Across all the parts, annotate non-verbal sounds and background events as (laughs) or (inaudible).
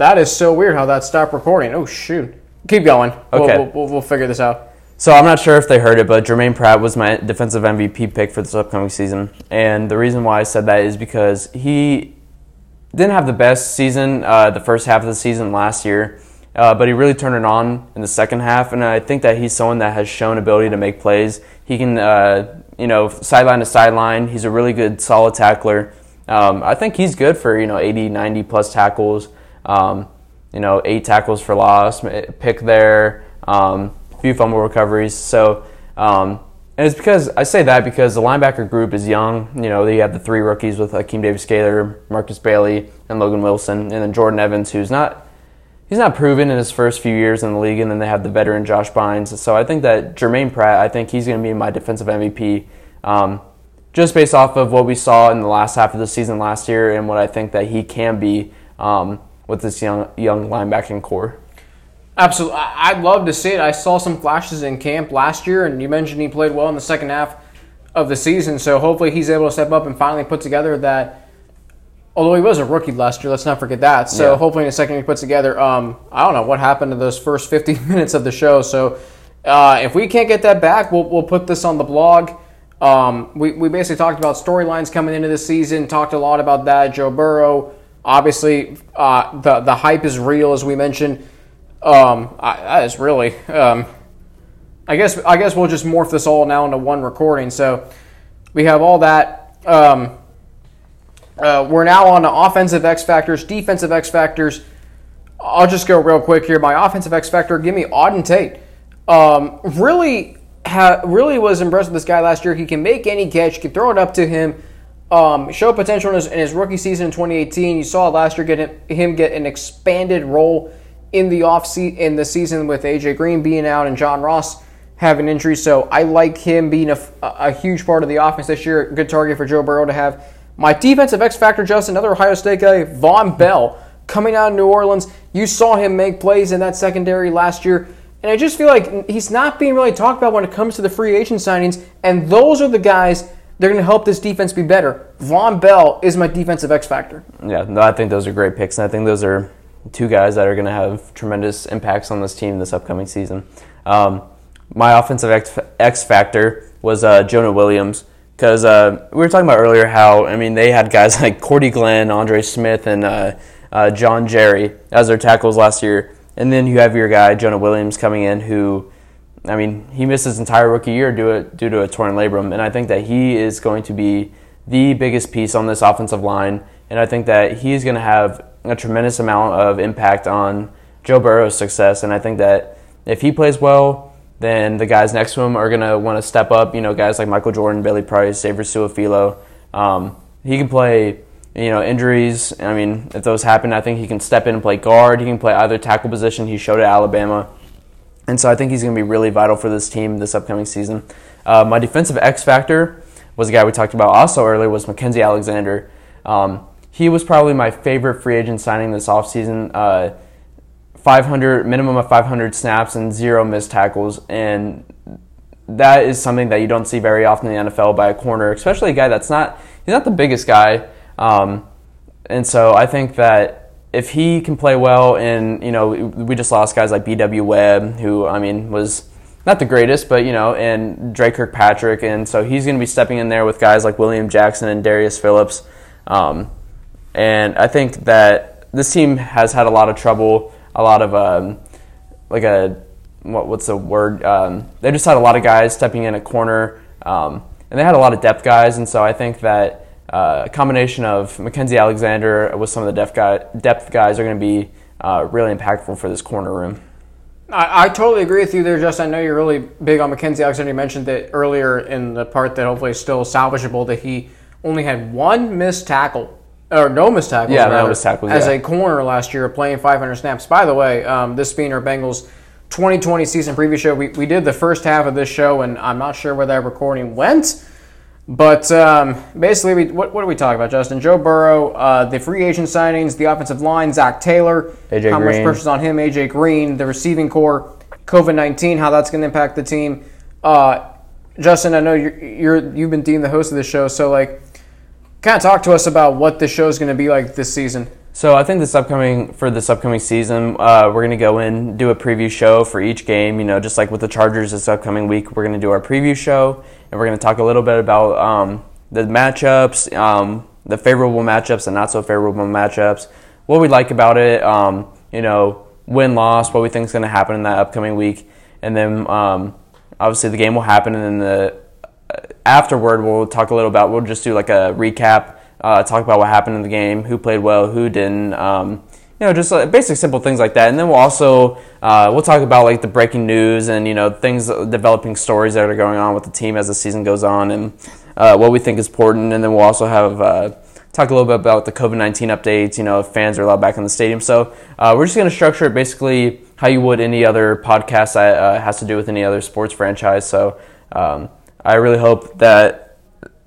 That is so weird how that stopped recording. Oh shoot! Keep going. We'll- Okay. We'll, we'll, we'll figure this out. So I'm not sure if they heard it, but Germaine Pratt was my defensive MVP pick for this upcoming season. And the reason why I said that is because he didn't have the best season uh, the first half of the season last year, uh, but he really turned it on in the second half. And I think that he's someone that has shown ability to make plays. He can, uh, you know, sideline to sideline. He's a really good, solid tackler. Um, I think he's good for you know 80, 90 plus tackles. Um, you know, eight tackles for loss, pick there, um, few fumble recoveries. So, um, and it's because I say that because the linebacker group is young. You know, they have the three rookies with Akeem Davis Gaylor, Markus Bailey, and Logan Wilson, and then Jordan Evans, who's not he's not proven in his first few years in the league, and then they have the veteran Josh Bynes. So I think that Germaine Pratt, I think he's going to be my defensive MVP, um, just based off of what we saw in the last half of the season last year, and what I think that he can be um, with this young young linebacking corps. Absolutely. I'd love to see it. I saw some flashes in camp last year, and you mentioned he played well in the second half of the season. So hopefully he's able to step up and finally put together that. Although he was a rookie last year, let's not forget that. So Yeah. hopefully in a second he puts together. Um, I don't know what happened to those first 50 (laughs) minutes of the show. So uh, if we can't get that back, we'll, we'll put this on the blog. Um, we, we basically talked about storylines coming into the season, talked a lot about that. Joe Burrow, obviously, uh, the, the hype is real, as we mentioned. Um, I, is really. Um, I guess I guess we'll just morph this all now into one recording. So we have all that. Um, uh, we're now on to offensive X factors, defensive X factors. I'll just go real quick here. My offensive X factor, give me Auden Tate. Um, really, ha- really was impressed with this guy last year. He can make any catch, can throw it up to him. Um, show potential in his, in his rookie season in 2018. You saw last year get him, get an expanded role in the off se- in the season with AJ Green being out and John Ross having injury. So I like him being a, a huge part of the offense this year. Good target for Joe Burrow to have. My defensive X factor, just another Ohio State guy, Vonn Bell, coming out of New Orleans. You saw him make plays in that secondary last year. And I just feel like he's not being really talked about when it comes to the free agent signings. And those are the guys that are going to help this defense be better. Vonn Bell is my defensive X factor. Yeah, no, I think those are great picks, and I think those are two guys that are going to have tremendous impacts on this team this upcoming season. Um, my offensive X, X factor was uh, Jonah Williams because uh, we were talking about earlier how I mean they had guys (laughs) like Cordy Glenn, Andre Smith, and uh, uh, John Jerry as their tackles last year, and then you have your guy Jonah Williams coming in who. I mean, he missed his entire rookie year due, to, due to a torn labrum, and I think that he is going to be the biggest piece on this offensive line, and I think that he's going to have a tremendous amount of impact on Joe Burrow's success, and I think that if he plays well, then the guys next to him are going to want to step up. You know, guys like Michael Jordan, Billy Price, Xavier Su'a-Filo. Um, he can play. You know, injuries. I mean, if those happen, I think he can step in and play guard. He can play either tackle position. He showed at Alabama. And so I think he's going to be really vital for this team this upcoming season. Uh, my defensive X factor was a guy we talked about also earlier was Mackensie Alexander. Um, he was probably my favorite free agent signing this offseason. Uh, 500 minimum of 500 snaps and zero missed tackles, and that is something that you don't see very often in the NFL by a corner, especially a guy that's not he's not the biggest guy. Um, and so I think that if he can play well, and you know, we just lost guys like B.W. Webb, who I mean was not the greatest, but you know, and Dre Kirkpatrick, and so he's going to be stepping in there with guys like William Jackson and Darius Phillips. Um, and I think that this team has had a lot of trouble, a lot of um, like a what, what's the word? Um, they just had a lot of guys stepping in a corner, um, and they had a lot of depth guys, and so I think that uh, a combination of Mackensie Alexander with some of the depth, guy, depth guys are going to be uh, really impactful for this corner room. I, I totally agree with you there, Justin. I know you're really big on Mackensie Alexander. You mentioned that earlier in the part that hopefully is still salvageable that he only had one missed tackle or no missed tackles, Yeah, no missed tackles, as yeah. a corner last year, playing 500 snaps. By the way, um, this being our Bengals 2020 season preview show, we, we did the first half of this show, and I'm not sure where that recording went. But um, basically, we, what, what are we talking about, Justin? Joe Burrow, uh, the free agent signings, the offensive line, Zac Taylor, AJ how much Green. pressure's on him, AJ Green, the receiving corps, COVID 19, how that's going to impact the team. Uh, Justin, I know you're, you're you've been being the host of this show, so like, kind of talk to us about what the show is going to be like this season. So I think this upcoming for this upcoming season, uh, we're gonna go in do a preview show for each game. You know, just like with the Chargers this upcoming week, we're gonna do our preview show, and we're gonna talk a little bit about um, the matchups, um, the favorable matchups and not so favorable matchups, what we like about it. Um, you know, win loss, what we think is gonna happen in that upcoming week, and then um, obviously the game will happen, and then the uh, afterward we'll talk a little about. We'll just do like a recap uh, talk about what happened in the game, who played well, who didn't. You know, just like basic, simple things like that. And then we'll also uh, we'll talk about like the breaking news and you know things, developing stories that are going on with the team as the season goes on, and uh, what we think is important. And then we'll also have uh, talk a little bit about the COVID nineteen updates. You know, if fans are allowed back in the stadium. So uh, we're just going to structure it basically how you would any other podcast that uh, has to do with any other sports franchise. So um, I really hope that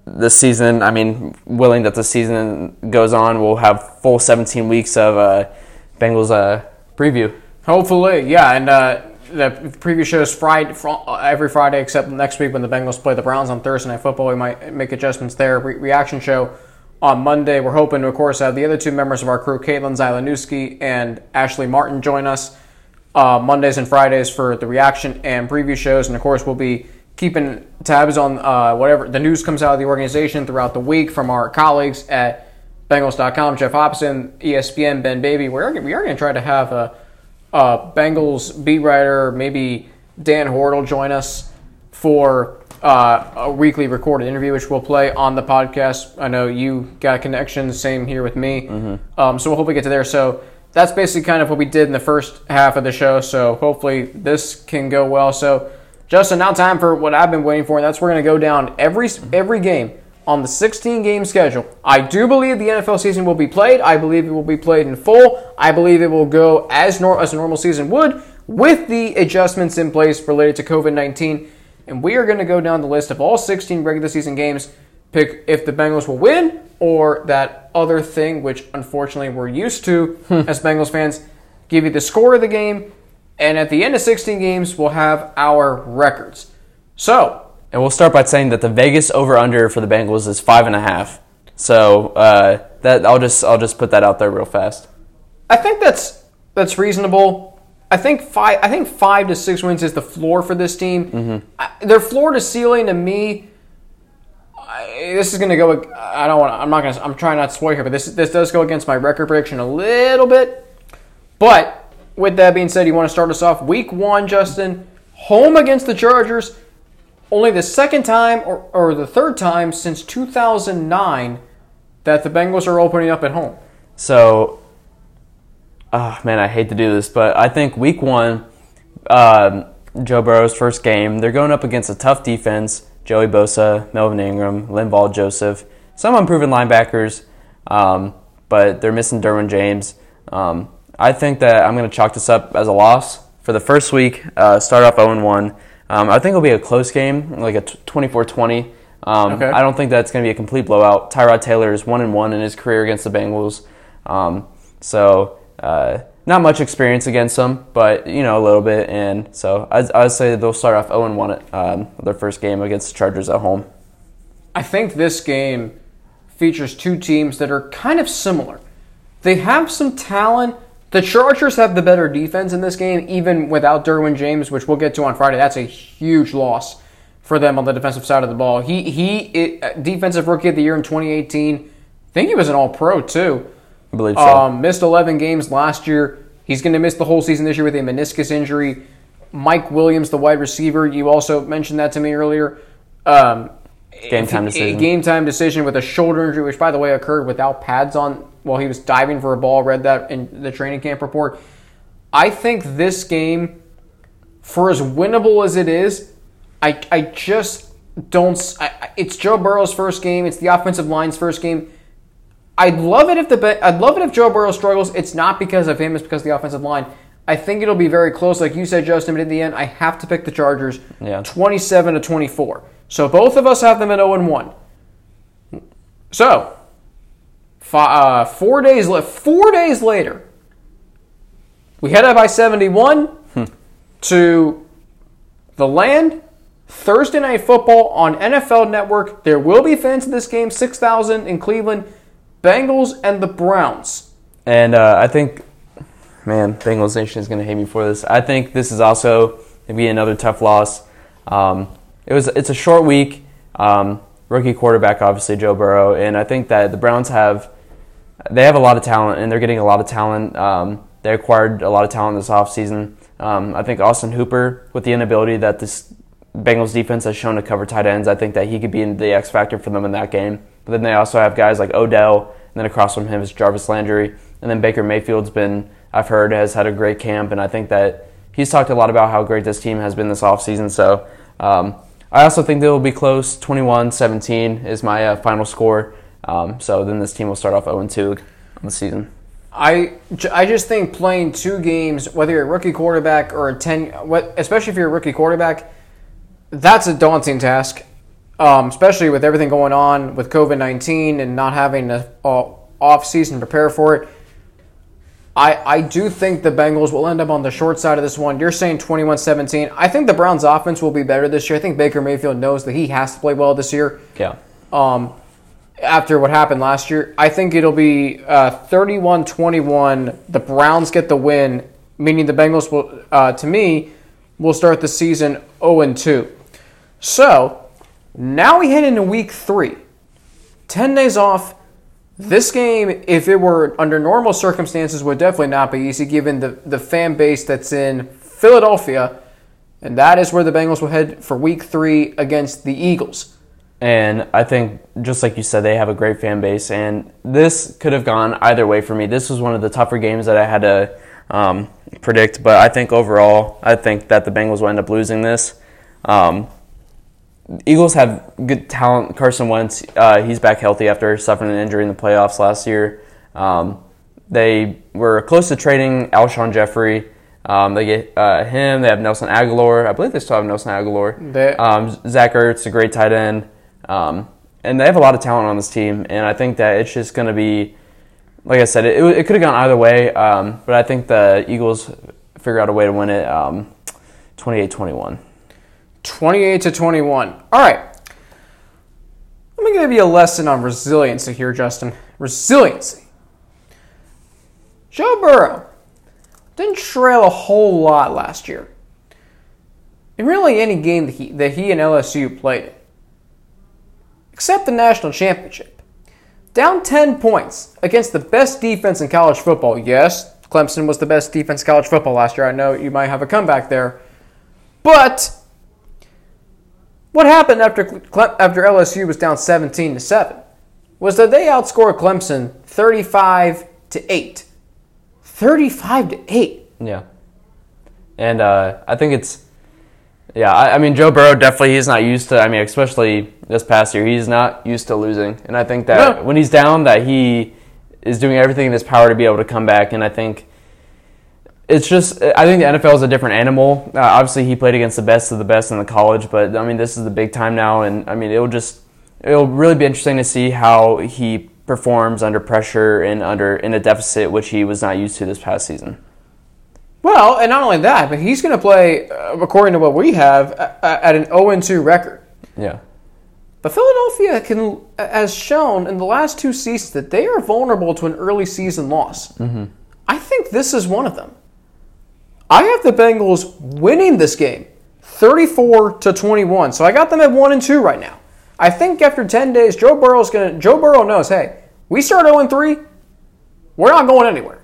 this season, I mean, willing that the season goes on, we'll have full 17 weeks of uh, Bengals uh, preview. Hopefully, yeah. And uh, the preview shows Friday every Friday except next week when the Bengals play the Browns on Thursday Night Football. We might make adjustments there. Re- reaction show on Monday. We're hoping to, of course, have the other two members of our crew, Caitlin Zylanewski and Ashley Martin, join us uh, Mondays and Fridays for the reaction and preview shows. And of course, we'll be keeping tabs on uh, whatever the news comes out of the organization throughout the week from our colleagues at Bengals.com, Geoff Hobson, ESPN, Ben Baby. We're, we are going to try to have a, a, Bengals beat writer, maybe Dan will join us for uh, a weekly recorded interview, which we'll play on the podcast. I know you got connections, same here with me. Mm-hmm. Um, so we'll hopefully get to there. So that's basically kind of what we did in the first half of the show. So hopefully this can go well. So Justin, now time for what I've been waiting for, and that's we're going to go down every every game on the 16 game schedule. I do believe the NFL season will be played. I believe it will be played in full. I believe it will go as nor- as a normal season would with the adjustments in place related to COVID 19. And we are going to go down the list of all 16 regular season games, pick if the Bengals will win or that other thing, which unfortunately we're used to hmm. as Bengals fans, give you the score of the game and at the end of 16 games, we'll have our records. So, and we'll start by saying that the Vegas over under for the Bengals is five and a half. So uh, that I'll just I'll just put that out there real fast. I think that's that's reasonable. I think five I think five to six wins is the floor for this team. Mm-hmm. I, their floor to ceiling to me. I, this is going to go. I don't want. I'm not going to. I'm trying not to swear here, but this this does go against my record prediction a little bit. But with that being said, you want to start us off week one, Justin, home against the Chargers. Only the second time or, or the third time since 2009 that the Bengals are opening up at home. So, oh, man, I hate to do this, but I think week one, um, Joe Burrow's first game, they're going up against a tough defense. Joey Bosa, Melvin Ingram, Linval Joseph, some unproven linebackers, um, but they're missing Derwin James. Um, I think that I'm going to chalk this up as a loss for the first week. Uh, start off 0 1. Um, I think it'll be a close game, like a 24 20. Um, okay. I don't think that's going to be a complete blowout. Tyrod Taylor is 1 and 1 in his career against the Bengals. Um, so, uh, not much experience against them, but, you know, a little bit. And so I'd, I'd say they'll start off 0 and 1 at um, their first game against the Chargers at home. I think this game features two teams that are kind of similar. They have some talent the Chargers have the better defense in this game, even without Derwin James, which we'll get to on Friday. That's a huge loss for them on the defensive side of the ball. He he, it, uh, defensive rookie of the year in 2018. I think he was an All Pro too. I believe so. Um, missed 11 games last year. He's going to miss the whole season this year with a meniscus injury. Mike Williams, the wide receiver, you also mentioned that to me earlier. Um, game time decision. Game time decision with a shoulder injury, which by the way occurred without pads on while he was diving for a ball. Read that in the training camp report. I think this game, for as winnable as it is, I I just don't. I, it's Joe Burrow's first game. It's the offensive line's first game. I'd love it if the I'd love it if Joe Burrow struggles. It's not because of him. It's because of the offensive line. I think it'll be very close, like you said, Justin. But in the end, I have to pick the Chargers, yeah. twenty-seven to twenty-four. So both of us have them at 0 and 1. So uh, four days le- four days later, we head up seventy one hmm. to the land. Thursday night football on NFL Network. There will be fans in this game. Six thousand in Cleveland. Bengals and the Browns. And uh, I think, man, Bengals Nation is going to hate me for this. I think this is also going to be another tough loss. Um, it was it's a short week. Um, rookie quarterback, obviously Joe Burrow, and I think that the Browns have they have a lot of talent, and they're getting a lot of talent. Um, they acquired a lot of talent this offseason. Um, I think Austin Hooper, with the inability that this Bengals defense has shown to cover tight ends, I think that he could be the X factor for them in that game. But then they also have guys like Odell, and then across from him is Jarvis Landry, and then Baker Mayfield's been, I've heard, has had a great camp, and I think that he's talked a lot about how great this team has been this offseason. So um, I also think they will be close. 21-17 is my uh, final score. Um, so then this team will start off 0-2 on the season. I, I just think playing two games, whether you're a rookie quarterback or a 10, what, especially if you're a rookie quarterback, that's a daunting task, um, especially with everything going on with COVID 19 and not having an off season to prepare for it. I, I do think the Bengals will end up on the short side of this one. You're saying 21 17. I think the Browns' offense will be better this year. I think Baker Mayfield knows that he has to play well this year. Yeah. Um, after what happened last year, I think it'll be uh, 31 uh, 21. The Browns get the win, meaning the Bengals will, uh, to me, will start the season 0 2. So now we head into week three. 10 days off this game, if it were under normal circumstances, would definitely not be easy given the, the fan base that's in Philadelphia. And that is where the Bengals will head for week three against the Eagles. And I think, just like you said, they have a great fan base. And this could have gone either way for me. This was one of the tougher games that I had to um, predict. But I think overall, I think that the Bengals will end up losing this. Um, Eagles have good talent. Carson Wentz, uh, he's back healthy after suffering an injury in the playoffs last year. Um, they were close to trading Alshon Jeffery. Um, they get uh, him. They have Nelson Agholor. I believe they still have Nelson Agholor. Um, Zach Ertz, a great tight end. Um, and they have a lot of talent on this team. And I think that it's just going to be, like I said, it, it could have gone either way. Um, but I think the Eagles figure out a way to win it um, 28 to 21. All right. Let me give you a lesson on resiliency here, Justin. Resiliency. Joe Burrow didn't trail a whole lot last year. In really any game that he, that he and LSU played except the national championship. Down 10 points against the best defense in college football. Yes, Clemson was the best defense in college football last year. I know you might have a comeback there. But what happened after after LSU was down 17 to 7 was that they outscored Clemson 35 to 8. 35 to 8. Yeah. And uh, I think it's yeah, I, I, mean Joe Burrow definitely he's not used to I mean especially this past year he's not used to losing. And I think that when he's down that he is doing everything in his power to be able to come back and I think it's just I think the NFL is a different animal. Uh, obviously, he played against the best of the best in the college, but I mean this is the big time now, and I mean it'll just it'll really be interesting to see how he performs under pressure and under in a deficit, which he was not used to this past season. Well, and not only that, but he's going to play, uh, according to what we have, at an 0 2 record. Yeah. But Philadelphia can, has shown in the last two seasons that they are vulnerable to an early season loss. Mm-hmm. I think this is one of them. I have the Bengals winning this game 34 to 21. So I got them at 1 and 2 right now. I think after 10 days Joe Burrow's going to Joe Burrow knows, "Hey, we start 0 and 3, we're not going anywhere."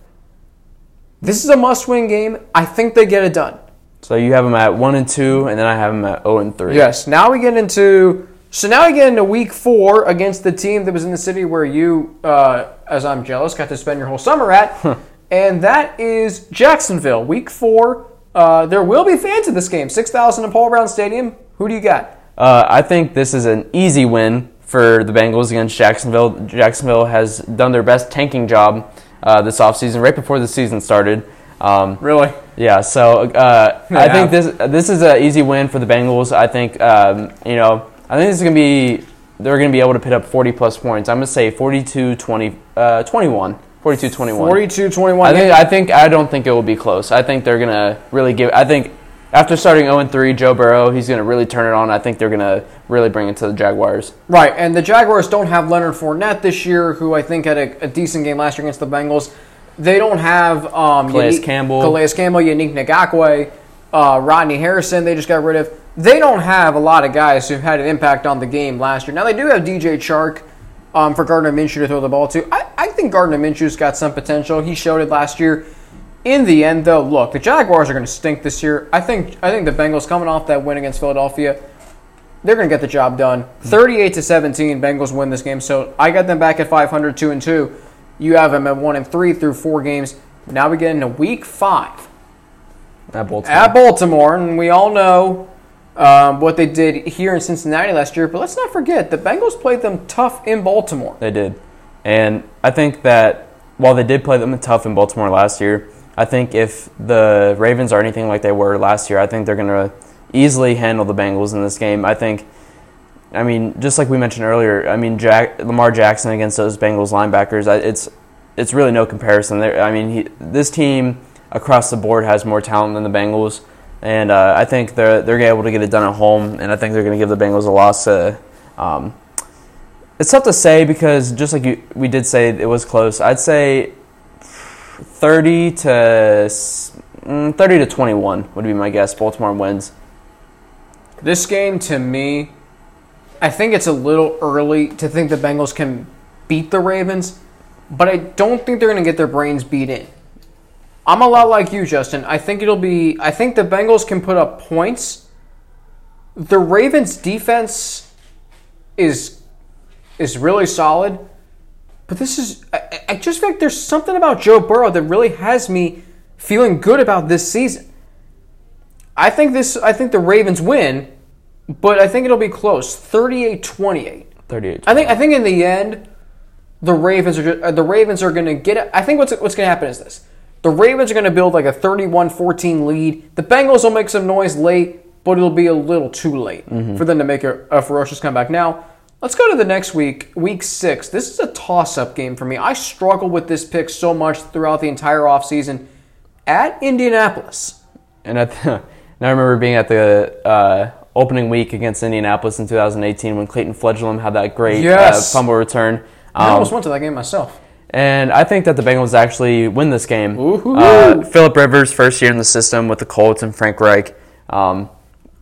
This is a must-win game. I think they get it done. So you have them at 1 and 2 and then I have them at 0 and 3. Yes. Now we get into so now we get into week 4 against the team that was in the city where you uh, as I'm jealous got to spend your whole summer at and that is Jacksonville, Week Four. Uh, there will be fans at this game. Six thousand in Paul Brown Stadium. Who do you got? Uh, I think this is an easy win for the Bengals against Jacksonville. Jacksonville has done their best tanking job uh, this offseason, right before the season started. Um, really? Yeah. So uh, (laughs) I think this this is an easy win for the Bengals. I think um, you know I think this is gonna be they're gonna be able to put up 40 plus points. I'm gonna say 42 20, uh, 21. 42-21. 42-21. I think I think I don't think it will be close. I think they're gonna really give. I think after starting 0-3, Joe Burrow, he's gonna really turn it on. I think they're gonna really bring it to the Jaguars. Right, and the Jaguars don't have Leonard Fournette this year, who I think had a, a decent game last year against the Bengals. They don't have um, Calais Campbell. Calais Campbell, Yannick Ngakoue, uh, Rodney Harrison. They just got rid of. They don't have a lot of guys who've had an impact on the game last year. Now they do have DJ Chark um, for Gardner Minshew to throw the ball to. I, I think Gardner Minshew's got some potential. He showed it last year. In the end, though, look, the Jaguars are going to stink this year. I think I think the Bengals coming off that win against Philadelphia, they're going to get the job done. 38 to 17, Bengals win this game. So I got them back at 500, 2 and 2. You have them at 1 and 3 through 4 games. Now we get into week 5 At Baltimore. at Baltimore, and we all know um, what they did here in Cincinnati last year. But let's not forget the Bengals played them tough in Baltimore. They did. And I think that while they did play them tough in Baltimore last year, I think if the Ravens are anything like they were last year, I think they're going to easily handle the Bengals in this game. I think, I mean, just like we mentioned earlier, I mean, Jack, Lamar Jackson against those Bengals linebackers, it's it's really no comparison. There, I mean, he, this team across the board has more talent than the Bengals, and uh, I think they're they're able to get it done at home, and I think they're going to give the Bengals a loss. Uh, um, it's tough to say because just like you, we did say it was close. I'd say thirty to mm, thirty to twenty-one would be my guess. Baltimore wins. This game, to me, I think it's a little early to think the Bengals can beat the Ravens, but I don't think they're going to get their brains beat in. I'm a lot like you, Justin. I think it'll be. I think the Bengals can put up points. The Ravens' defense is is really solid, but this is. I, I just feel like there's something about Joe Burrow that really has me feeling good about this season. I think this. I think the Ravens win, but I think it'll be close, 38-28. Thirty-eight. I think. I think in the end, the Ravens are ju- uh, the Ravens are going to get it. I think what's what's going to happen is this: the Ravens are going to build like a 31-14 lead. The Bengals will make some noise late, but it'll be a little too late for them to make a, a ferocious comeback. Now, let's go to the next week, week six. This is a toss-up game for me. I struggled with this pick so much throughout the entire offseason at Indianapolis. And at the, (laughs) and I remember being at the uh, opening week against Indianapolis in 2018 when Clayton Fejedelem had that great Yes. uh, fumble return. I Um, almost went to that game myself. And I think that the Bengals actually win this game. Uh, Philip Rivers, first year in the system with the Colts and Frank Reich. Um,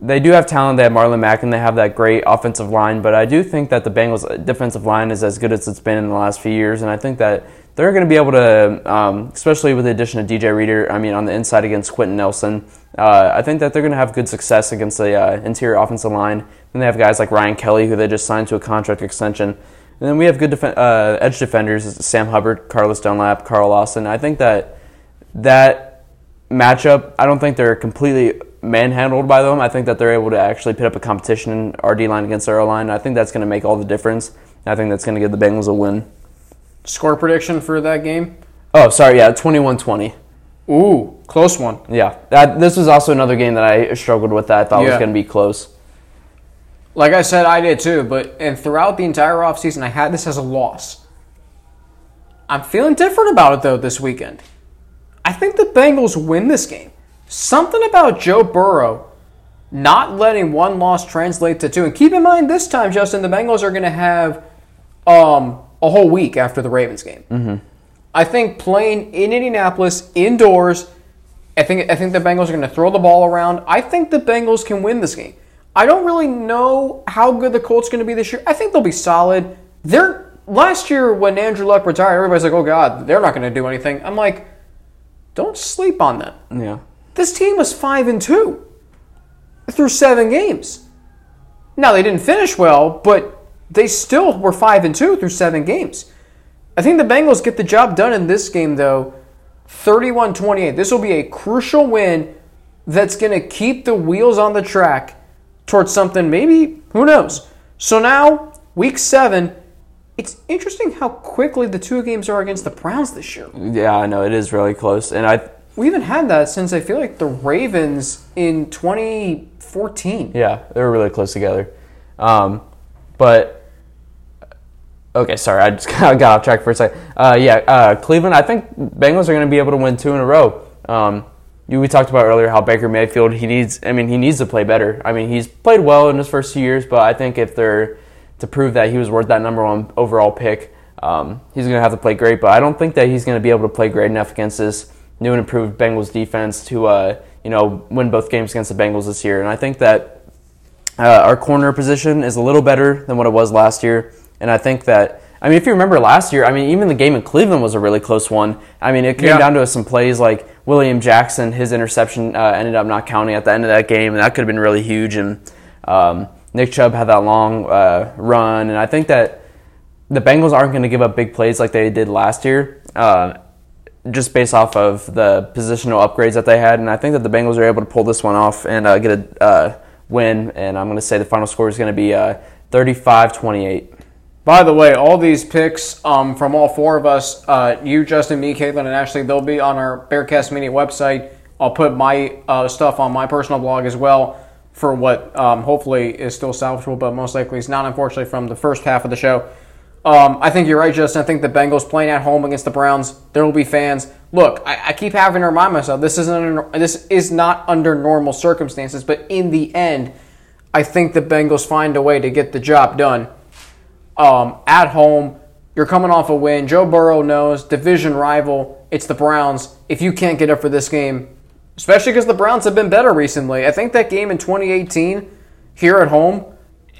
they do have talent. They have Marlon Mack and they have that great offensive line. But I do think that the Bengals' defensive line is as good as it's been in the last few years. And I think that they're going to be able to, um, especially with the addition of DJ Reader, I mean, on the inside against Quenton Nelson, uh, I think that they're going to have good success against the uh, interior offensive line. And they have guys like Ryan Kelly, who they just signed to a contract extension. And then we have good defen uh, edge defenders, Sam Hubbard, Carlos Dunlap, Carl Lawson. I think that that matchup, I don't think they're completely manhandled by them. I think that they're able to actually put up a competition in our D line against our O line. I think that's going to make all the difference. I think that's going to give the Bengals a win. Score prediction for that game? Oh, sorry, yeah, 21 20. Ooh, close one. Yeah, that, this was also another game that I struggled with that I thought was going to be close. Like I said, I did too, but and throughout the entire offseason, I had this as a loss. I'm feeling different about it though this weekend. I think the Bengals win this game. Something about Joe Burrow not letting one loss translate to two. And keep in mind this time, Justin, the Bengals are going to have um, a whole week after the Ravens game. Mm-hmm. I think playing in Indianapolis indoors, I think I think the Bengals are going to throw the ball around. I think the Bengals can win this game. I don't really know how good the Colts going to be this year. I think they'll be solid. They're last year when Andrew Luck retired, everybody's like, "Oh God, they're not going to do anything." I'm like, don't sleep on them. Yeah. This team was five and two through seven games. Now they didn't finish well, but they still were five and two through seven games. I think the Bengals get the job done in this game though, 31-28. This will be a crucial win that's going to keep the wheels on the track towards something maybe who knows. So now, week 7, it's interesting how quickly the two games are against the Browns this year. Yeah, I know it is really close, and I We haven't had that since I feel like the Ravens in 2014. Yeah, they were really close together. Um, but okay, sorry, I just (laughs) got off track for a second. Uh, yeah, uh, Cleveland. I think Bengals are going to be able to win two in a row. Um, we talked about earlier how Baker Mayfield he needs. I mean, he needs to play better. I mean, he's played well in his first two years, but I think if they're to prove that he was worth that number one overall pick, um, he's going to have to play great. But I don't think that he's going to be able to play great enough against this new and improved Bengals defense to uh, you know win both games against the Bengals this year. And I think that uh, our corner position is a little better than what it was last year. And I think that I mean, if you remember last year, I mean, even the game in Cleveland was a really close one. I mean, it came yeah. down to some plays like William Jackson, his interception uh, ended up not counting at the end of that game, and that could have been really huge. And um, Nick Chubb had that long uh, run, and I think that the Bengals aren't going to give up big plays like they did last year, uh, just based off of the positional upgrades that they had. And I think that the Bengals are able to pull this one off and uh, get a uh, win. And I'm going to say the final score is going to be uh, 35 28. By the way, all these picks um, from all four of us, uh, you, Justin, me, Caitlin, and Ashley, they'll be on our Bearcast Media website. I'll put my uh, stuff on my personal blog as well for what um, hopefully is still salvageable, but most likely is not, unfortunately, from the first half of the show. Um, I think you're right, Justin. I think the Bengals playing at home against the Browns, there will be fans. Look, I, I keep having to remind myself this isn't this is not under normal circumstances, but in the end, I think the Bengals find a way to get the job done um, at home. You're coming off a win. Joe Burrow knows division rival. It's the Browns. If you can't get up for this game, especially because the Browns have been better recently, I think that game in 2018 here at home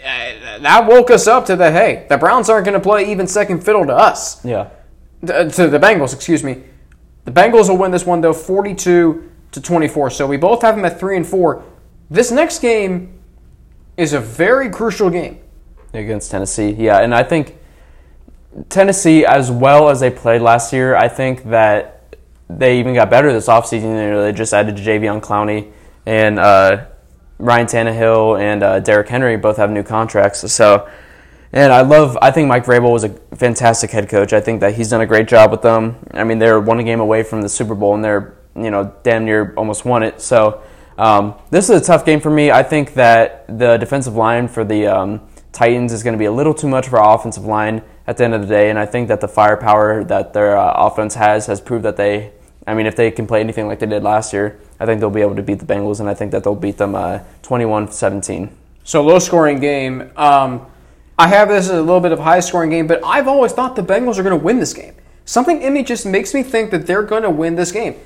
uh, that woke us up to that. Hey, the Browns aren't going to play even second fiddle to us. Yeah. To, to the Bengals, excuse me. The Bengals will win this one though, 42 to 24. So we both have them at three and four. This next game is a very crucial game against Tennessee. Yeah, and I think Tennessee, as well as they played last year, I think that they even got better this offseason. You know, they just added Jadeveon Clowney and uh, Ryan Tannehill and uh, Derrick Henry both have new contracts. So, and I love. I think Mike Vrabel was a fantastic head coach. I think that he's done a great job with them. I mean, they're one game away from the Super Bowl, and they're you know damn near almost won it. So. Um, this is a tough game for me. I think that the defensive line for the um, Titans is going to be a little too much for our offensive line at the end of the day, and I think that the firepower that their uh, offense has has proved that they. I mean, if they can play anything like they did last year, I think they'll be able to beat the Bengals, and I think that they'll beat them uh, 21-17. So low scoring game. Um, I have this as a little bit of high scoring game, but I've always thought the Bengals are going to win this game. Something in me just makes me think that they're going to win this game.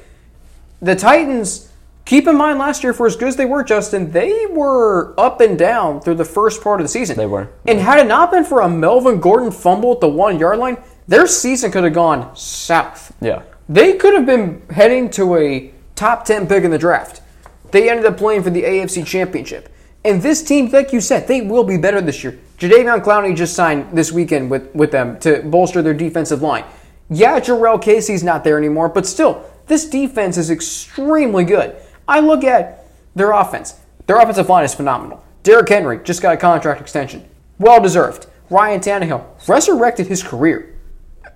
The Titans Keep in mind, last year, for as good as they were, Justin, they were up and down through the first part of the season. They were. And had it not been for a Melvin Gordon fumble at the one yard line, their season could have gone south. Yeah. They could have been heading to a top 10 pick in the draft. They ended up playing for the AFC Championship. And this team, like you said, they will be better this year. Jadeveon Clowney just signed this weekend with, with them to bolster their defensive line. Yeah, Jurrell Casey's not there anymore, but still, this defense is extremely good. I look at their offense. Their offensive line is phenomenal. Derrick Henry just got a contract extension. Well deserved. Ryan Tannehill resurrected his career.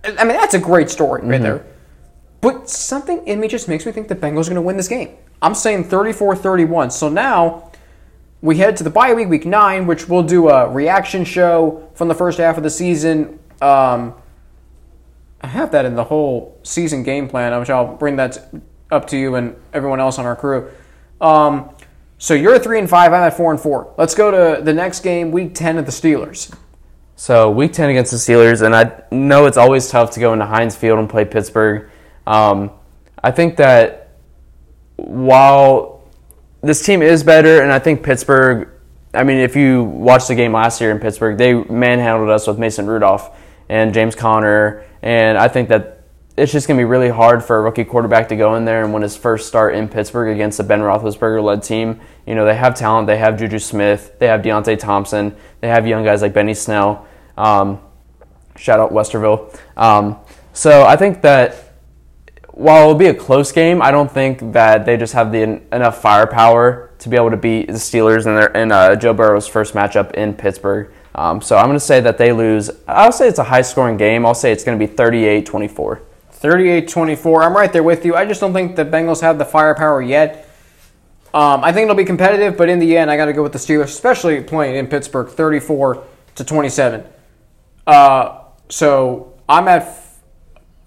I mean, that's a great story right mm-hmm. there. But something in me just makes me think the Bengals are going to win this game. I'm saying 34 31. So now we head to the bye week, week nine, which we'll do a reaction show from the first half of the season. Um, I have that in the whole season game plan, which I'll bring that up to you and everyone else on our crew. Um, so you're at three and five. I'm at four and four. Let's go to the next game, week ten of the Steelers. So week ten against the Steelers, and I know it's always tough to go into Heinz Field and play Pittsburgh. Um, I think that while this team is better, and I think Pittsburgh. I mean, if you watched the game last year in Pittsburgh, they manhandled us with Mason Rudolph and James Conner, and I think that it's just going to be really hard for a rookie quarterback to go in there and win his first start in Pittsburgh against a Ben Roethlisberger led team. You know, they have talent. They have Juju Smith. They have Deonte Thompson. They have young guys like Benny Snell. Um, shout out Westerville. Um, so I think that while it'll be a close game, I don't think that they just have the enough firepower to be able to beat the Steelers in, their, in uh, Joe Burrow's first matchup in Pittsburgh. Um, so I'm going to say that they lose. I'll say it's a high scoring game. I'll say it's going to be 38 24. 38 24. I'm right there with you. I just don't think the Bengals have the firepower yet. Um, I think it'll be competitive, but in the end, I got to go with the Steelers, especially playing in Pittsburgh, 34 to 27. Uh, so I'm at.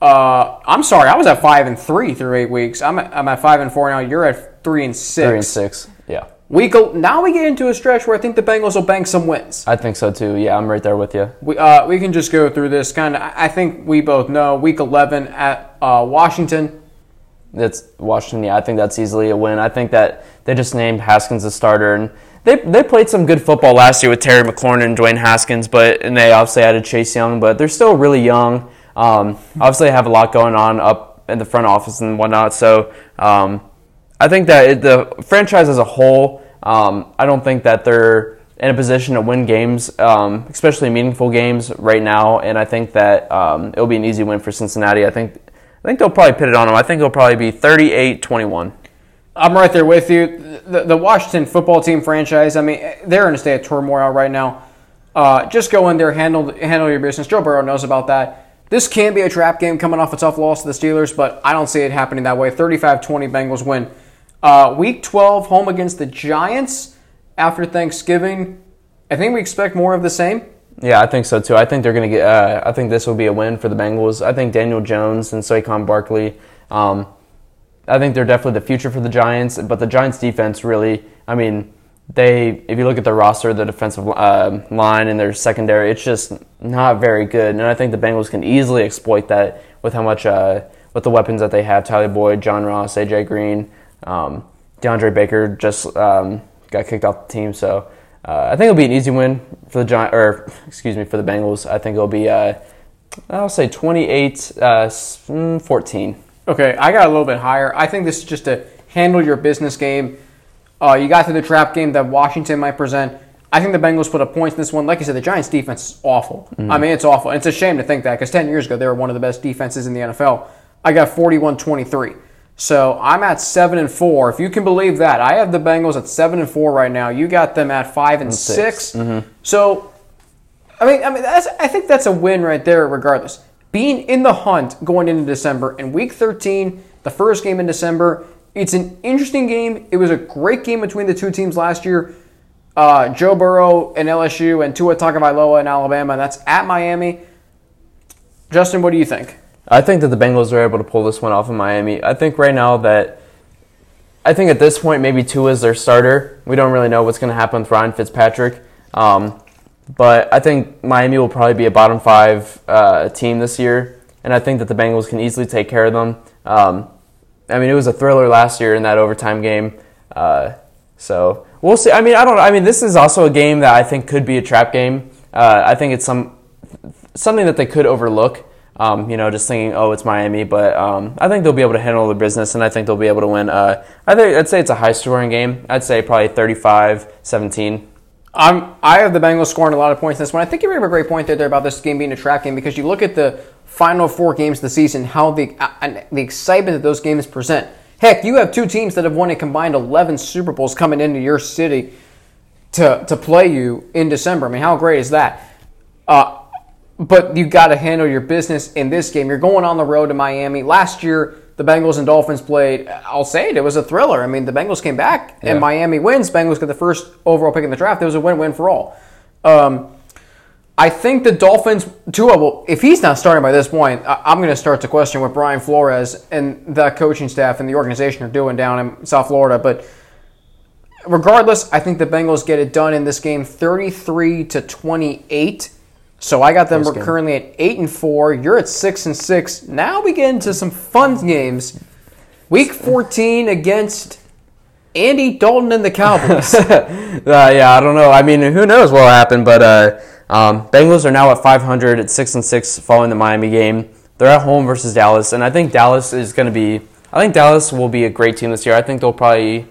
Uh, I'm sorry, I was at five and three through eight weeks. I'm at, I'm at five and four now. You're at three and six. Three and six. Yeah. Week now we get into a stretch where I think the Bengals will bank some wins. I think so too. Yeah, I'm right there with you. We uh, we can just go through this kind of. I think we both know Week 11 at uh, Washington. That's Washington. Yeah, I think that's easily a win. I think that they just named Haskins a starter, and they they played some good football last year with Terry McLaurin and Dwayne Haskins, but and they obviously added Chase Young, but they're still really young. Um, obviously, they have a lot going on up in the front office and whatnot. So um, I think that it, the franchise as a whole, um, I don't think that they're in a position to win games, um, especially meaningful games right now. And I think that um, it'll be an easy win for Cincinnati. I think I think they'll probably pit it on them. I think it'll probably be 38-21. I'm right there with you. The, the, Washington football team franchise, I mean, they're in a state of turmoil right now. Uh, just go in there, handle handle your business. Joe Burrow knows about that. This can be a trap game coming off a tough loss to the Steelers, but I don't see it happening that way. 35 20 Bengals win. Uh, week 12, home against the Giants after Thanksgiving. I think we expect more of the same. Yeah, I think so too. I think they're going to get. Uh, I think this will be a win for the Bengals. I think Daniel Jones and Saquon Barkley. Um, I think they're definitely the future for the Giants. But the Giants' defense really. I mean, they if you look at their roster, the defensive uh, line and their secondary, it's just not very good. And I think the Bengals can easily exploit that with how much uh, with the weapons that they have: Tyler Boyd, John Ross, AJ Green, um, DeAndre Baker just um, got kicked off the team. So uh, I think it'll be an easy win for the Giant, or excuse me, for the Bengals. I think it'll be uh, I'll say 28 uh, mm, 14. Okay, I got a little bit higher. I think this is just a handle your business game uh, you got to the trap game that Washington might present. I think the Bengals put up points in this one. Like I said, the Giants' defense is awful. Mm-hmm. I mean, it's awful. It's a shame to think that because 10 years ago, they were one of the best defenses in the NFL. I got 41 23. So I'm at 7 and 4. If you can believe that, I have the Bengals at 7 and 4 right now. You got them at 5 and, and 6. 6. Mm-hmm. So, I mean, I mean, I think that's a win right there, regardless. Being in the hunt going into December and week 13, the first game in December, it's an interesting game. It was a great game between the two teams last year. Uh, Joe Burrow and LSU and Tua Tagovailoa in Alabama. That's at Miami. Justin, what do you think? I think that the Bengals are able to pull this one off in Miami. I think right now that I think at this point maybe Tua is their starter. We don't really know what's going to happen with Ryan Fitzpatrick. Um, but I think Miami will probably be a bottom five uh, team this year, and I think that the Bengals can easily take care of them. Um, I mean, it was a thriller last year in that overtime game. Uh, so we'll see. I mean, I don't. I mean, this is also a game that I think could be a trap game. Uh, I think it's some something that they could overlook. Um, you know, just thinking, oh, it's Miami, but um, I think they'll be able to handle the business, and I think they'll be able to win. Uh, I think I'd say it's a high-scoring game. I'd say probably 35-17. I'm, I have the Bengals scoring a lot of points in this one. I think you made a great point there, about this game being a trap game because you look at the final four games of the season, how the uh, the excitement that those games present. Heck, you have two teams that have won a combined 11 Super Bowls coming into your city to to play you in December. I mean, how great is that? Uh, but you got to handle your business in this game. You're going on the road to Miami. Last year, the Bengals and Dolphins played. I'll say it. It was a thriller. I mean, the Bengals came back yeah. and Miami wins. Bengals get the first overall pick in the draft. It was a win-win for all. Um, I think the Dolphins, Tua, well, if he's not starting by this point, I'm going to start to question what Brian Flores and the coaching staff and the organization are doing down in South Florida. But regardless, I think the Bengals get it done in this game 33 to 28. So I got them. We're currently at 8 and 4. You're at 6 and 6. Now we get into some fun games. Week 14 against Andy Dalton and the Cowboys. (laughs) uh, yeah, I don't know. I mean, who knows what will happen, but. Uh, um, Bengals are now at 500 at six and six following the Miami game. They're at home versus Dallas, and I think Dallas is going to be. I think Dallas will be a great team this year. I think they'll probably.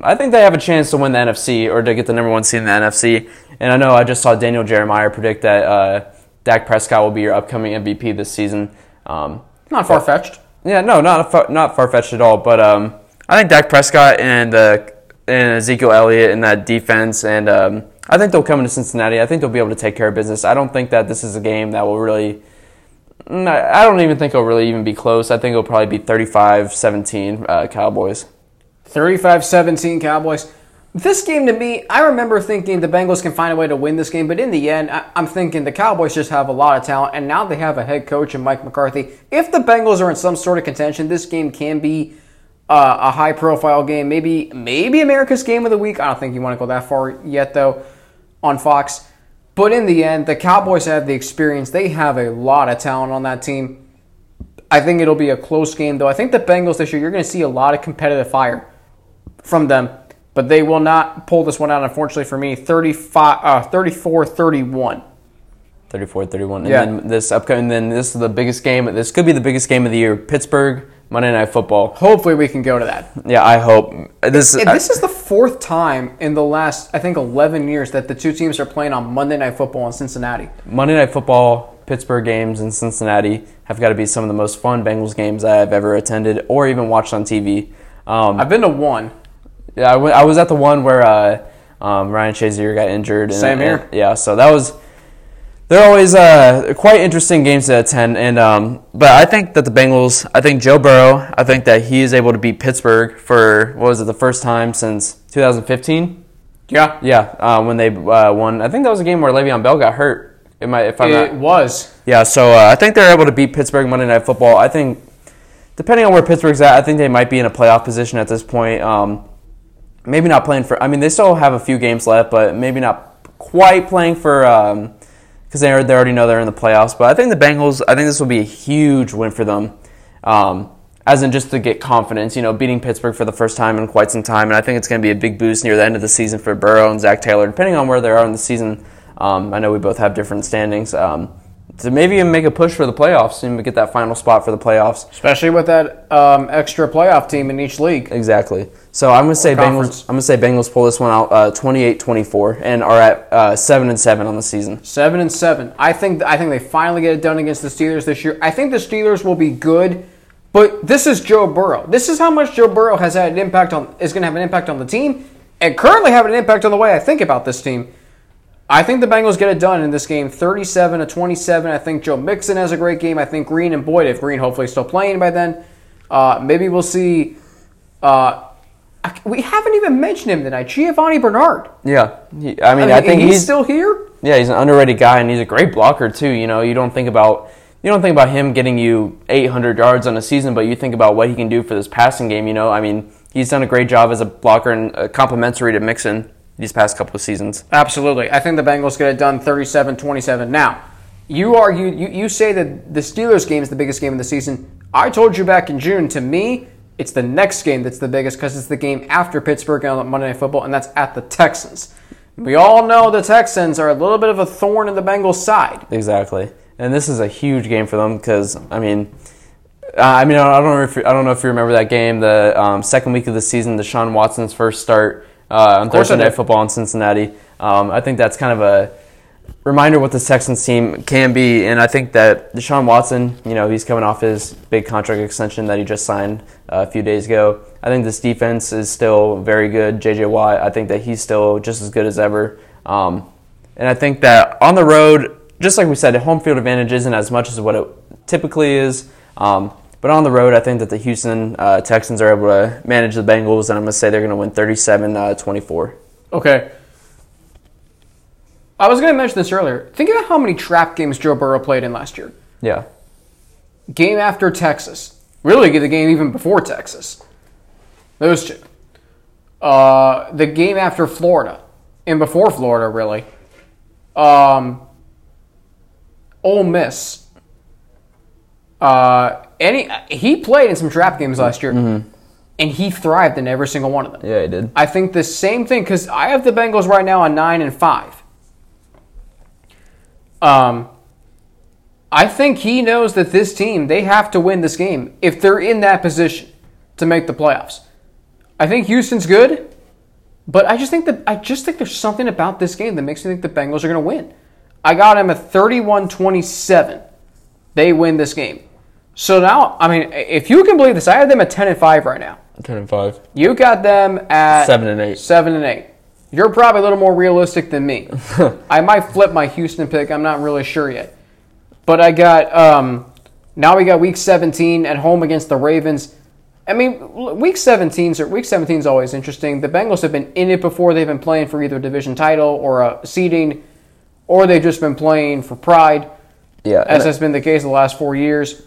I think they have a chance to win the NFC or to get the number one seed in the NFC. And I know I just saw Daniel Jeremiah predict that uh, Dak Prescott will be your upcoming MVP this season. Um, not far fetched. Yeah, no, not not far fetched at all. But um, I think Dak Prescott and uh, and Ezekiel Elliott and that defense and um, I think they'll come into Cincinnati. I think they'll be able to take care of business. I don't think that this is a game that will really. Mm, I don't even think it'll really even be close. I think it'll probably be 35 17 uh, Cowboys. 35 17 Cowboys. This game to me, I remember thinking the Bengals can find a way to win this game, but in the end, I'm thinking the Cowboys just have a lot of talent, and now they have a head coach in Mike McCarthy. If the Bengals are in some sort of contention, this game can be uh, a high profile game, maybe maybe America's game of the week. I don't think you want to go that far yet though on Fox. But in the end, the Cowboys have the experience. They have a lot of talent on that team. I think it'll be a close game though. I think the Bengals this year you're going to see a lot of competitive fire from them, but they will not pull this one out unfortunately for me. 35 uh 34-31. 34-31. And Yeah. then this upcoming then this is the biggest game. This could be the biggest game of the year. Pittsburgh Monday Night Football. Hopefully we can go to that. Yeah, I hope this And this is the fourth time in the last, I think, 11 years that the two teams are playing on Monday Night Football in Cincinnati. Monday Night Football, Pittsburgh games in Cincinnati have got to be some of the most fun Bengals games I've ever attended or even watched on TV. Um, I've been to one. Yeah, I, w- I was at the one where uh, um, Ryan Shazier got injured. And, Same here. and- yeah, so that was. They're always uh, quite interesting games to attend, and um, but I think that the Bengals. I think Joe Burrow. I think that he is able to beat Pittsburgh for what was it the first time since 2015. Yeah. Yeah, uh, when they uh, won. I think that was a game where Le'Veon Bell got hurt. Am I, if I'm It not, was. yeah, so uh, I think they're able to beat Pittsburgh Monday Night Football. I think, depending on where Pittsburgh's at, I think they might be in a playoff position at this point. Um, maybe not playing for. I mean, they still have a few games left, but maybe not quite playing for because they they already know they're in the playoffs. But I think the Bengals. I think this will be a huge win for them. Um, as in just to get confidence, you know, beating Pittsburgh for the first time in quite some time, and I think it's going to be a big boost near the end of the season for Burrow and Zac Taylor, depending on where they are in the season. Um, I know we both have different standings. Um, to maybe even make a push for the playoffs and get that final spot for the playoffs. Especially with that um, extra playoff team in each league. Exactly. So I'm gonna say conference. Bengals. I'm gonna say Bengals pull this one out uh, 28-24 and are at uh, seven and seven on the season. Seven and seven. I think I think they finally get it done against the Steelers this year. I think the Steelers will be good, but this is Joe Burrow. This is how much Joe Burrow has had an impact on is going to have an impact on the team, and currently having an impact on the way I think about this team. I think the Bengals get it done in this game, 37 to 27. I think Joe Mixon has a great game. I think Green and Boyd, if Green hopefully still playing by then, uh, maybe we'll see. Uh, I- we haven't even mentioned him tonight, Giovani Bernard. Yeah. He, I mean, I, I think he's he's still here. Yeah, he's an underrated guy, and he's a great blocker too. You know, you don't think about you don't think about him getting you 800 yards on a season, but you think about what he can do for this passing game. You know, I mean, he's done a great job as a blocker and uh, complementary to Mixon these past couple of seasons. Absolutely. I think the Bengals get it done 37 27. Now, you argue, you, you say that the Steelers game is the biggest game of the season. I told you back in June, to me, it's the next game that's the biggest because it's the game after Pittsburgh on Monday Night Football, and that's at the Texans. We all know the Texans are a little bit of a thorn in the Bengals' side. Exactly, and this is a huge game for them because I mean, uh, I mean, I don't know if you, I don't know if you remember that game, the um, second week of the season, Deshaun Watson's first start uh, on Thursday Night. Football in Cincinnati. Um, I think that's kind of a reminder what the Texans team can be, and I think that Deshaun Watson, you know, he's coming off his big contract extension that he just signed a few days ago. I think this defense is still very good. J.J. Watt, I think that he's still just as good as ever. Um, and I think that on the road, just like we said, home field advantage isn't as much as what it typically is. Um, but on the road, I think that the Houston uh, Texans are able to manage the Bengals, and I'm going to say they're going to win 37 uh, 24. Okay. I was going to mention this earlier. Think about how many trap games Joe Burrow played in last year. Yeah. game after Texas. Really, get the game even before Texas. Those two. Uh, the game after Florida, and before Florida, really. Um, Ole Miss. Uh, any he played in some trap games last year, and he thrived in every single one of them. Yeah, he did. I think the same thing because I have the Bengals right now on nine and five. Um, I think he knows that this team they have to win this game if they're in that position to make the playoffs. I think Houston's good, but I just think that I just think there's something about this game that makes me think the Bengals are going to win. I got them at 31-27. They win this game. So now, I mean, if you can believe this, I have them at 10 and 5 right now. 10 and 5. You got them at 7 and 8. Seven and eight. You're probably a little more realistic than me. (laughs) I might flip my Houston pick. I'm not really sure yet. But I got um, now we got week 17 at home against the Ravens. I mean, week 17 is week 17 is always interesting. The Bengals have been in it before. They've been playing for either a division title or a seeding, or they've just been playing for pride, Yeah. as has been the case the last four years.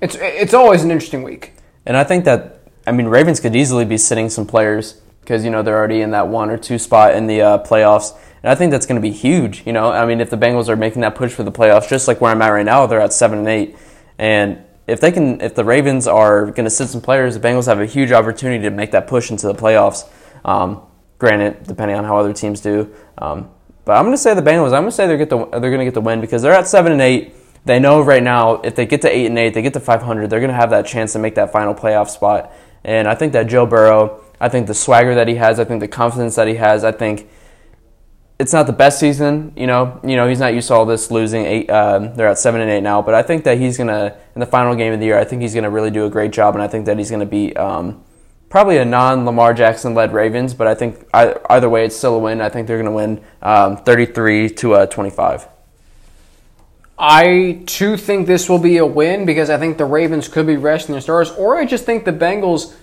It's it's always an interesting week. and I think that I mean, Ravens could easily be sitting some players because you know they're already in that one or two spot in the uh, playoffs, and I think that's going to be huge. You know, I mean, if the Bengals are making that push for the playoffs, just like where I'm at right now, they're at seven and eight, and if they can, if the Ravens are going to sit some players, the Bengals have a huge opportunity to make that push into the playoffs. Um, granted, depending on how other teams do, um, but I'm going to say the Bengals. I'm going to say they're get the they're going to get the win because they're at seven and eight. They know right now if they get to eight and eight, they get to 500, they're going to have that chance to make that final playoff spot. And I think that Joe Burrow, I think the swagger that he has, I think the confidence that he has, I think it's not the best season. You know, you know he's not used to all this losing. Eight, um, they're at seven and eight now, but I think that he's gonna in the final game of the year. I think he's gonna really do a great job, and I think that he's gonna beat um, probably a non Lamar Jackson led Ravens. But I think either way, it's still a win. I think they're gonna win um, thirty three to uh, twenty five. I too think this will be a win because I think the Ravens could be resting their stars, or I just think the Bengals,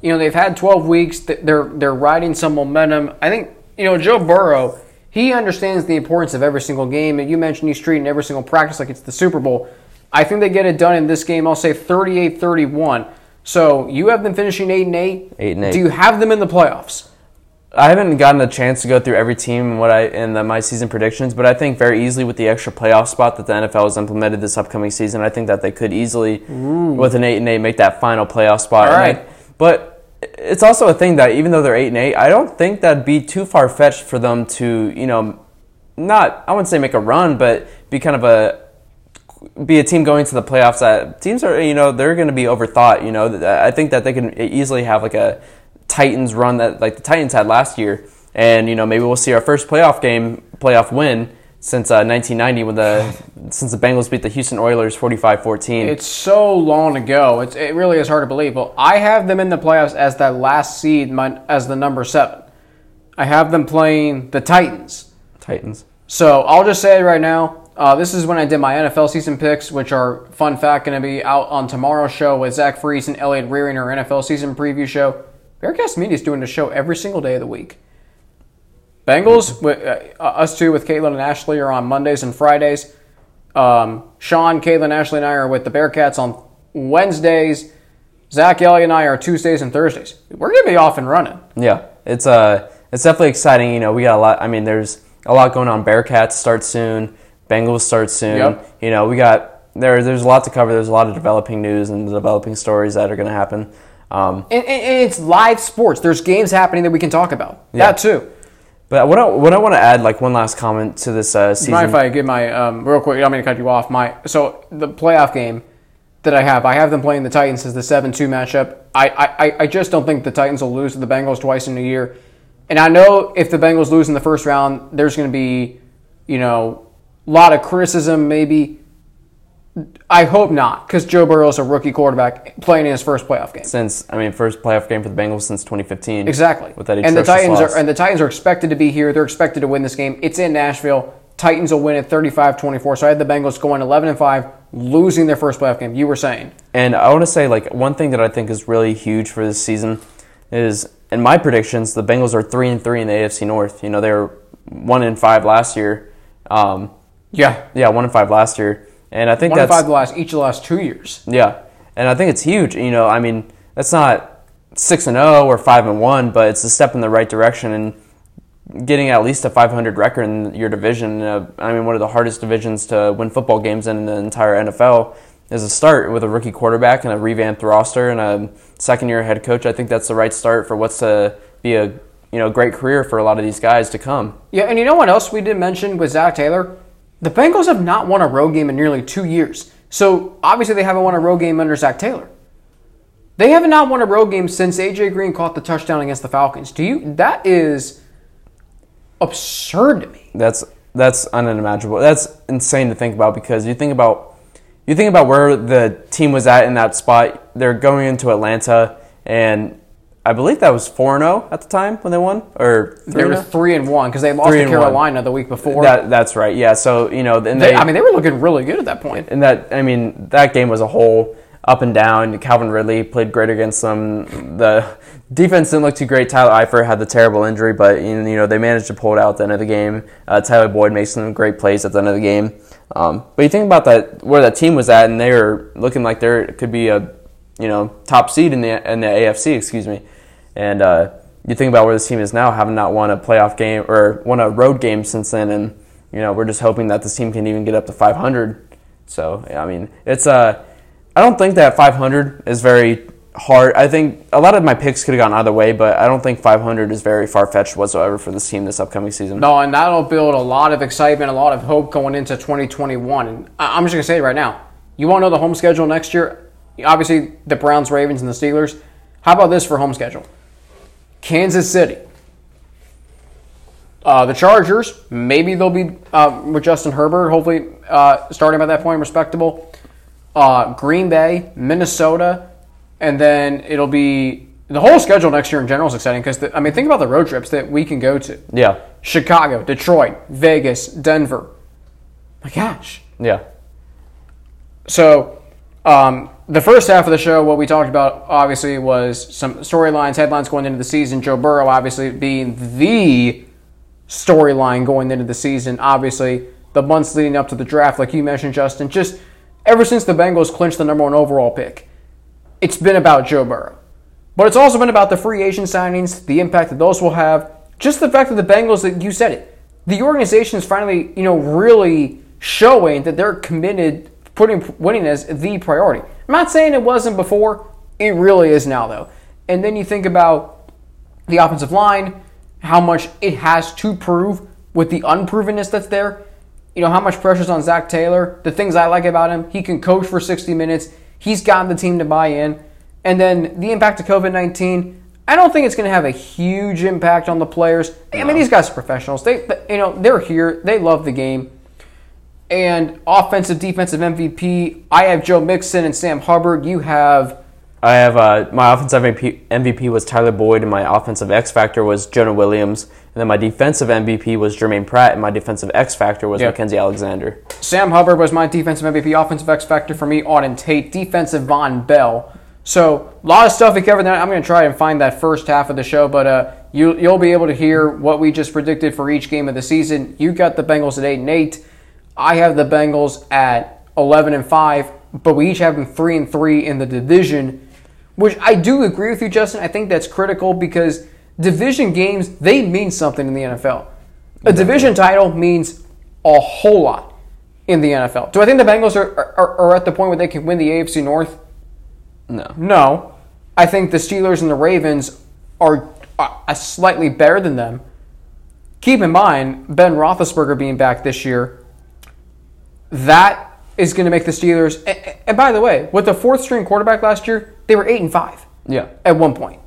you know, they've had 12 weeks, they're they're riding some momentum. I think you know Joe Burrow, he understands the importance of every single game. And you mentioned he's treating every single practice like it's the Super Bowl. I think they get it done in this game. I'll say 38-31. So you have them finishing eight and eight. Eight and eight. Do you have them in the playoffs? I haven't gotten a chance to go through every team and what I in the, my season predictions, but I think very easily with the extra playoff spot that the NFL has implemented this upcoming season, I think that they could easily, Ooh. with an eight and eight, make that final playoff spot. All right. I, but it's also a thing that even though they're eight and eight, I don't think that'd be too far fetched for them to, you know, not I wouldn't say make a run, but be kind of a be a team going to the playoffs that teams are you know they're going to be overthought you know? I think that they can easily have like a Titans run that like the Titans had last year, and you know maybe we'll see our first playoff game, playoff win since uh, 1990 when the (laughs) since the Bengals beat the Houston Oilers 45-14. It's so long ago. It's, it really is hard to believe. Well, I have them in the playoffs as that last seed, my, as the number seven. I have them playing the Titans. Titans. So I'll just say right now. Uh, this is when I did my NFL season picks, which are fun fact going to be out on tomorrow's show with Zach Fries and Elliot Rearing, our NFL season preview show. Bearcast Media is doing a show every single day of the week. Bengals, uh, us two with Caitlin and Ashley are on Mondays and Fridays. Um, Sean, Caitlin, Ashley, and I are with the Bearcats on Wednesdays. Zach, Elliot, and I are Tuesdays and Thursdays. We're gonna be off and running. Yeah, it's uh, it's definitely exciting. You know, we got a lot. I mean, there's a lot going on. Bearcats start soon. Bengals start soon. Yep. You know, we got there. There's a lot to cover. There's a lot of developing news and developing stories that are going to happen. Um, and, and, it's live sports. There's games happening that we can talk about. Yeah. That too. But what I, what I want to add, like one last comment to this uh, season. Mind if I give my um, real quick? I'm going to cut you off. My so the playoff game that I have, I have them playing the Titans as the seven-two matchup. I, I I just don't think the Titans will lose to the Bengals twice in a year. And I know if the Bengals lose in the first round, there's going to be, you know, a lot of criticism maybe. I hope not, because Joe Burrow is a rookie quarterback playing in his first playoff game. Since I mean, first playoff game for the Bengals since 2015. Exactly. With that and the Titans loss. are and the Titans are expected to be here. They're expected to win this game. It's in Nashville. Titans will win at 35-24. So I had the Bengals going 11 and 5, losing their first playoff game. You were saying. And I want to say like one thing that I think is really huge for this season is in my predictions the Bengals are 3 and 3 in the AFC North. You know, they were 1 and 5 last year. Um, yeah. Yeah, 1 and 5 last year. And I think one that's five the last each of the last two years. Yeah, and I think it's huge. You know, I mean, that's not six and zero oh or five and one, but it's a step in the right direction and getting at least a 500 record in your division. Uh, I mean, one of the hardest divisions to win football games in the entire NFL is a start with a rookie quarterback and a revamped roster and a second year head coach. I think that's the right start for what's to be a you know great career for a lot of these guys to come. Yeah, and you know what else we did mention with Zac Taylor? The Bengals have not won a road game in nearly two years. So obviously they haven't won a road game under Zac Taylor. They have not won a road game since AJ Green caught the touchdown against the Falcons. Do you? That is absurd to me. That's that's unimaginable. That's insane to think about because you think about you think about where the team was at in that spot. They're going into Atlanta, and I believe that was four and zero oh at the time when they won, or they were three and one because they lost to Carolina one. the week before. That, that's right. Yeah. So you know, they, they, I mean, they were looking really good at that point. And that, I mean, that game was a whole up and down. Calvin Ridley played great against them. The defense didn't look too great. Tyler Eifert had the terrible injury, but you know they managed to pull it out at the end of the game. Uh, Tyler Boyd made some great plays at the end of the game. Um, but you think about that, where that team was at, and they were looking like there could be a you know top seed in the in the AFC, excuse me. And uh, you think about where this team is now, having not won a playoff game or won a road game since then, and you know we're just hoping that this team can even get up to 500. So I mean, it's uh, I don't think that 500 is very hard. I think a lot of my picks could have gone either way, but I don't think 500 is very far fetched whatsoever for this team this upcoming season. No, and that'll build a lot of excitement, a lot of hope going into 2021. And I'm just going to say it right now. You want to know the home schedule next year? Obviously, the Browns, Ravens, and the Steelers. How about this for home schedule? Kansas City. Uh, the Chargers, maybe they'll be uh, with Justin Herbert, hopefully uh, starting by that point, respectable. Uh, Green Bay, Minnesota, and then it'll be the whole schedule next year in general is exciting because I mean think about the road trips that we can go to: Yeah, Chicago, Detroit, Vegas, Denver. My gosh! yeah, So um, the first half of the show, what we talked about obviously was some storylines, headlines going into the season. Joe Burrow obviously being the storyline going into the season. Obviously, the months leading up to the draft, like you mentioned, Justin, just ever since the Bengals clinched the number one overall pick, it's been about Joe Burrow. But it's also been about the free agent signings, the impact that those will have, just the fact that the Bengals, that you said it, the organization is finally, you know, really showing that they're committed, putting winning as the priority. I'm not saying it wasn't before, it really is now, though. And then you think about the offensive line, how much it has to prove with the unprovenness that's there. You know, how much pressure's on Zac Taylor. The things I like about him, he can coach for 60 minutes. He's gotten the team to buy in. And then the impact of COVID 19, I don't think it's going to have a huge impact on the players. I mean, these guys are professionals. They, you know, they're here. They love the game. And offensive, defensive MVP, I have Joe Mixon and Sam Hubbard. You have I have uh, my offensive MVP, MVP was Tyler Boyd, and my offensive X factor was Jonah Williams, and then my defensive MVP was Germaine Pratt, and my defensive X factor was Yeah. Mackensie Alexander. Sam Hubbard was my defensive MVP, offensive X factor for me. Auden Tate, defensive Vonn Bell. So a lot of stuff we covered. There. I'm going to try and find that first half of the show, but uh, you you'll be able to hear what we just predicted for each game of the season. You got the Bengals at eight and eight. I have the Bengals at eleven and five, but we each have them three and three in the division. Which I do agree with you, Justin. I think that's critical because division games they mean something in the NFL. A division title means a whole lot in the NFL. Do I think the Bengals are, are, are at the point where they can win the AFC North? No. No. I think the Steelers and the Ravens are uh, slightly better than them. Keep in mind, Ben Roethlisberger being back this year, that is going to make the Steelers. And, and by the way, with the fourth string quarterback last year, they were eight and five Yeah. at one point.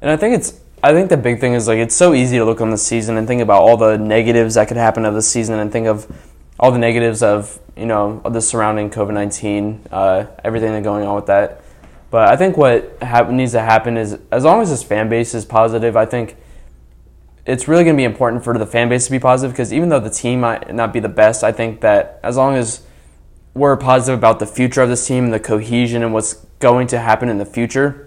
And I think it's I think the big thing is like it's so easy to look on the season and think about all the negatives that could happen of the season and think of all the negatives of you know of the surrounding COVID nineteen, uh, everything that's going on with that. But I think what hap- needs to happen is as long as this fan base is positive, I think it's really going to be important for the fan base to be positive because even though the team might not be the best, I think that as long as we're positive about the future of this team and the cohesion and what's going to happen in the future,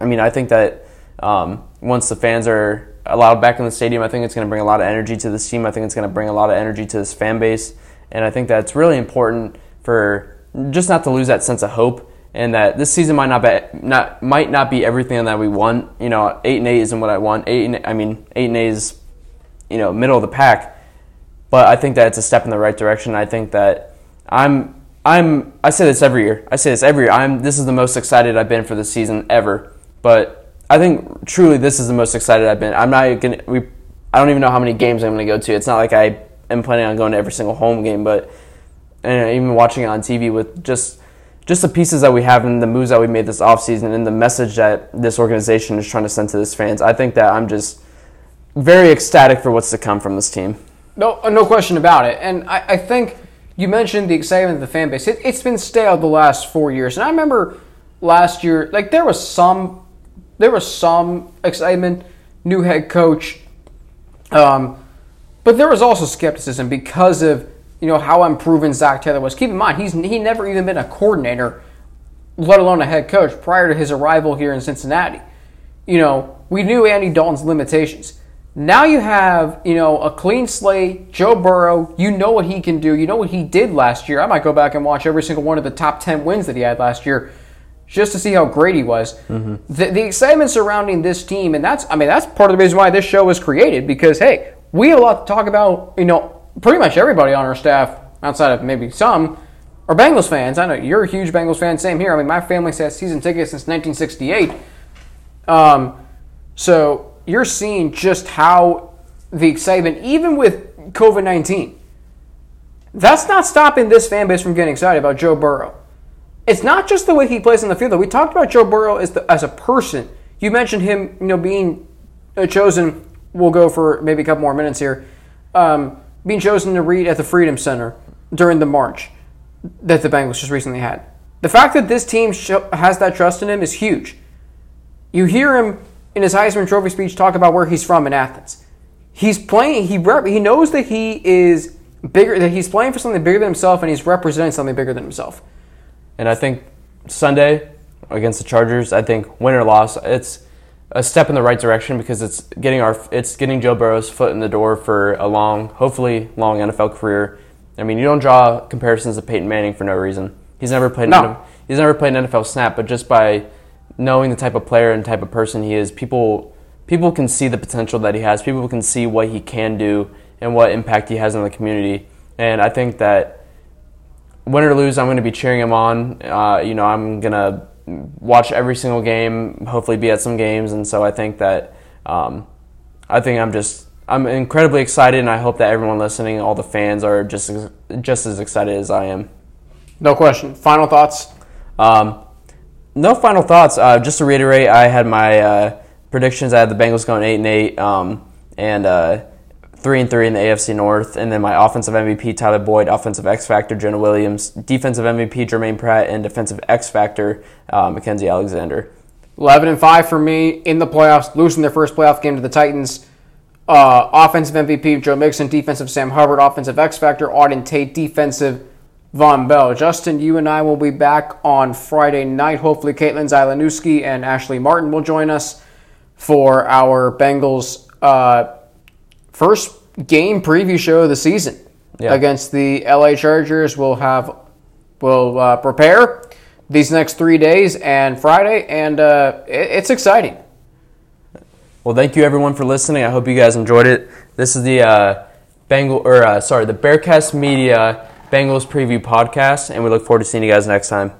I mean, I think that um, once the fans are allowed back in the stadium, I think it's going to bring a lot of energy to this team. I think it's going to bring a lot of energy to this fan base, and I think that's really important for just not to lose that sense of hope. And that this season might not be not might not be everything that we want. You know, eight and eight isn't what I want. Eight, and, I mean, eight and eight is, you know, middle of the pack. But I think that it's a step in the right direction. I think that I'm I'm I say this every year. I say this every year. I'm this is the most excited I've been for the season ever. But I think truly this is the most excited I've been. I'm not gonna we I don't even know how many games I'm gonna go to. It's not like I am planning on going to every single home game, but and even watching it on TV with just just the pieces that we have and the moves that we made this offseason and the message that this organization is trying to send to this fans, I think that I'm just very ecstatic for what's to come from this team. No, no question about it. And I, I think you mentioned the excitement of the fan base. It, it's been stale the last four years, and I remember last year, like there was some, there was some excitement, new head coach, um, but there was also skepticism because of you know how unproven Zac Taylor was. Keep in mind, he's he never even been a coordinator, let alone a head coach, prior to his arrival here in Cincinnati. You know, we knew Andy Dalton's limitations. Now you have, you know, a clean slate, Joe Burrow. You know what he can do. You know what he did last year. I might go back and watch every single one of the top 10 wins that he had last year. just to see how great he was. Mm-hmm. The, the excitement surrounding this team, and that's I mean that's part of the reason why this show was created because hey, we have a lot to talk about. You know, pretty much everybody on our staff, outside of maybe some, are Bengals fans. I know you're a huge Bengals fan. Same here. I mean, my family has season tickets since 1968. Um, so you're seeing just how the excitement, even with COVID 19, that's not stopping this fan base from getting excited about Joe Burrow. It's not just the way he plays on the field. Though. We talked about Joe Burrow as, the, as a person. You mentioned him, you know, being uh, chosen. We'll go for maybe a couple more minutes here. Um, being chosen to read at the Freedom Center during the march that the Bengals just recently had. The fact that this team has that trust in him is huge. You hear him in his Heisman Trophy speech talk about where he's from in Athens. He's playing. He rep, he knows that he is bigger. That he's playing for something bigger than himself, and he's representing something bigger than himself. And I think Sunday against the Chargers, I think win or loss, it's a step in the right direction because it's getting our it's getting Joe Burrow's foot in the door for a long, hopefully long NFL career. I mean, you don't draw comparisons to Peyton Manning for no reason. He's never played No. an, he's never played an NFL snap, but just by knowing the type of player and type of person he is, people people can see the potential that he has. People can see what he can do and what impact he has on the community. And I think that win or lose, I'm going to be cheering him on. Uh, you know, I'm going to watch every single game, hopefully be at some games, and so I think that um, I think I'm just I'm incredibly excited, and I hope that everyone listening, all the fans, are just just as excited as I am. No question. Final thoughts. Um, no final thoughts. Uh, just to reiterate, I had my uh, predictions. I had the Bengals going eight and eight, um, and uh, three and three in the AFC North. And then my offensive MVP Tyler Boyd, offensive X factor Jonah Williams, defensive MVP Germaine Pratt, and defensive X factor uh, Mackensie Alexander. 11 and 5 for me in the playoffs, losing their first playoff game to the Titans. Uh, offensive MVP Joe Mixon, defensive Sam Hubbard, offensive X Factor Auden Tate, defensive Vonn Bell. Justin, you and I will be back on Friday night. Hopefully, Caitlin Zylanowski and Ashley Martin will join us for our Bengals uh, first game preview show of the season Yeah. against the LA Chargers. We'll have we'll uh, prepare these next three days and Friday, and uh, it, it's exciting. Well, thank you everyone for listening. I hope you guys enjoyed it. This is the uh, Bengal or uh, sorry, the Bearcast Media Bengals preview podcast, and we look forward to seeing you guys next time.